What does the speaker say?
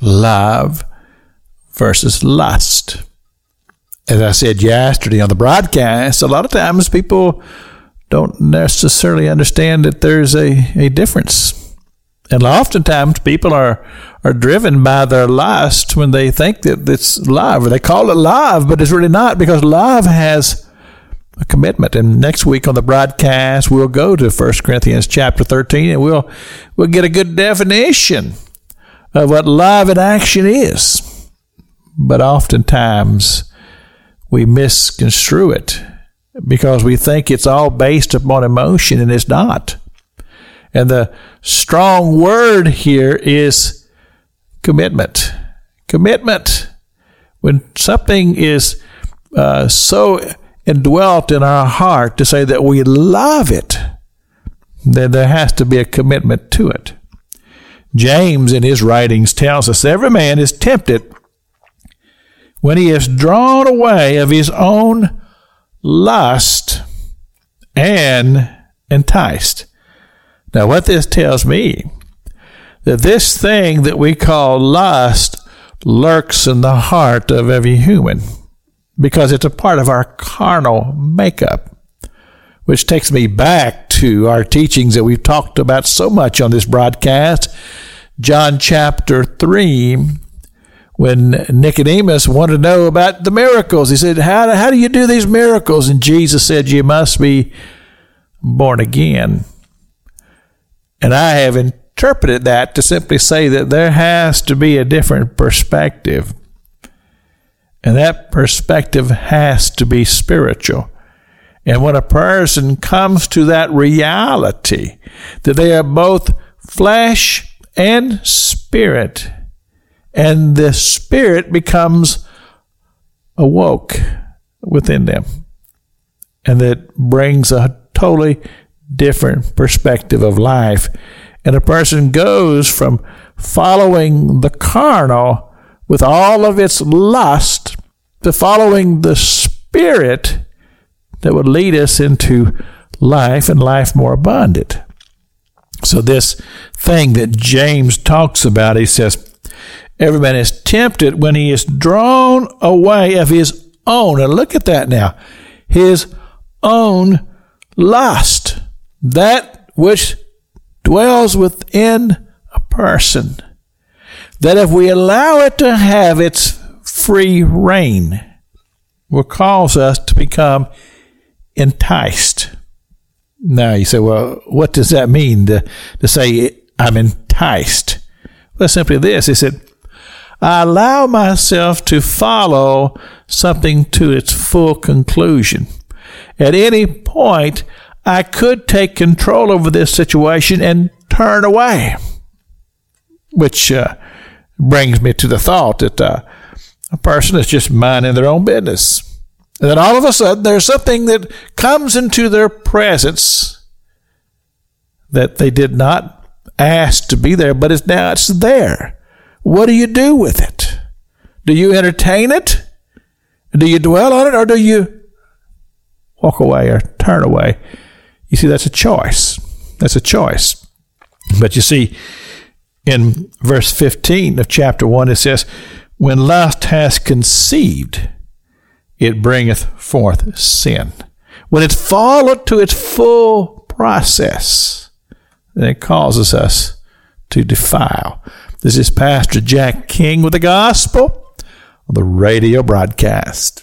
love versus lust. As I said yesterday on the broadcast, a lot of times people don't necessarily understand that there's a, a difference. And oftentimes people are, are driven by their lust when they think that it's love, or they call it love, but it's really not because love has a commitment. And next week on the broadcast, we'll go to 1 Corinthians chapter 13 and we'll, we'll get a good definition of what love in action is. But oftentimes we misconstrue it because we think it's all based upon emotion and it's not. And the strong word here is commitment. Commitment. When something is uh, so indwelt in our heart to say that we love it, then there has to be a commitment to it. James, in his writings, tells us every man is tempted when he is drawn away of his own lust and enticed. Now, what this tells me that this thing that we call lust lurks in the heart of every human because it's a part of our carnal makeup, which takes me back to our teachings that we've talked about so much on this broadcast. John chapter 3, when Nicodemus wanted to know about the miracles. He said, how, how do you do these miracles? And Jesus said, You must be born again. And I have interpreted that to simply say that there has to be a different perspective. And that perspective has to be spiritual. And when a person comes to that reality that they are both flesh and spirit, and the spirit becomes awoke within them. And that brings a totally different perspective of life. And a person goes from following the carnal with all of its lust to following the spirit that would lead us into life and life more abundant. So, this thing that James talks about, he says, Every man is tempted when he is drawn away of his own. And look at that now. His own lust. That which dwells within a person. That if we allow it to have its free reign, will cause us to become enticed. Now you say, well, what does that mean to, to say I'm enticed? Well, simply this. He said, I allow myself to follow something to its full conclusion. At any point, I could take control over this situation and turn away. Which uh, brings me to the thought that uh, a person is just minding their own business. And then all of a sudden, there's something that comes into their presence that they did not ask to be there, but it's now it's there. What do you do with it? Do you entertain it? Do you dwell on it or do you walk away or turn away? You see, that's a choice. That's a choice. But you see, in verse 15 of chapter 1, it says, When lust has conceived, it bringeth forth sin. When it's followed to its full process, then it causes us to defile. This is Pastor Jack King with the gospel on the radio broadcast.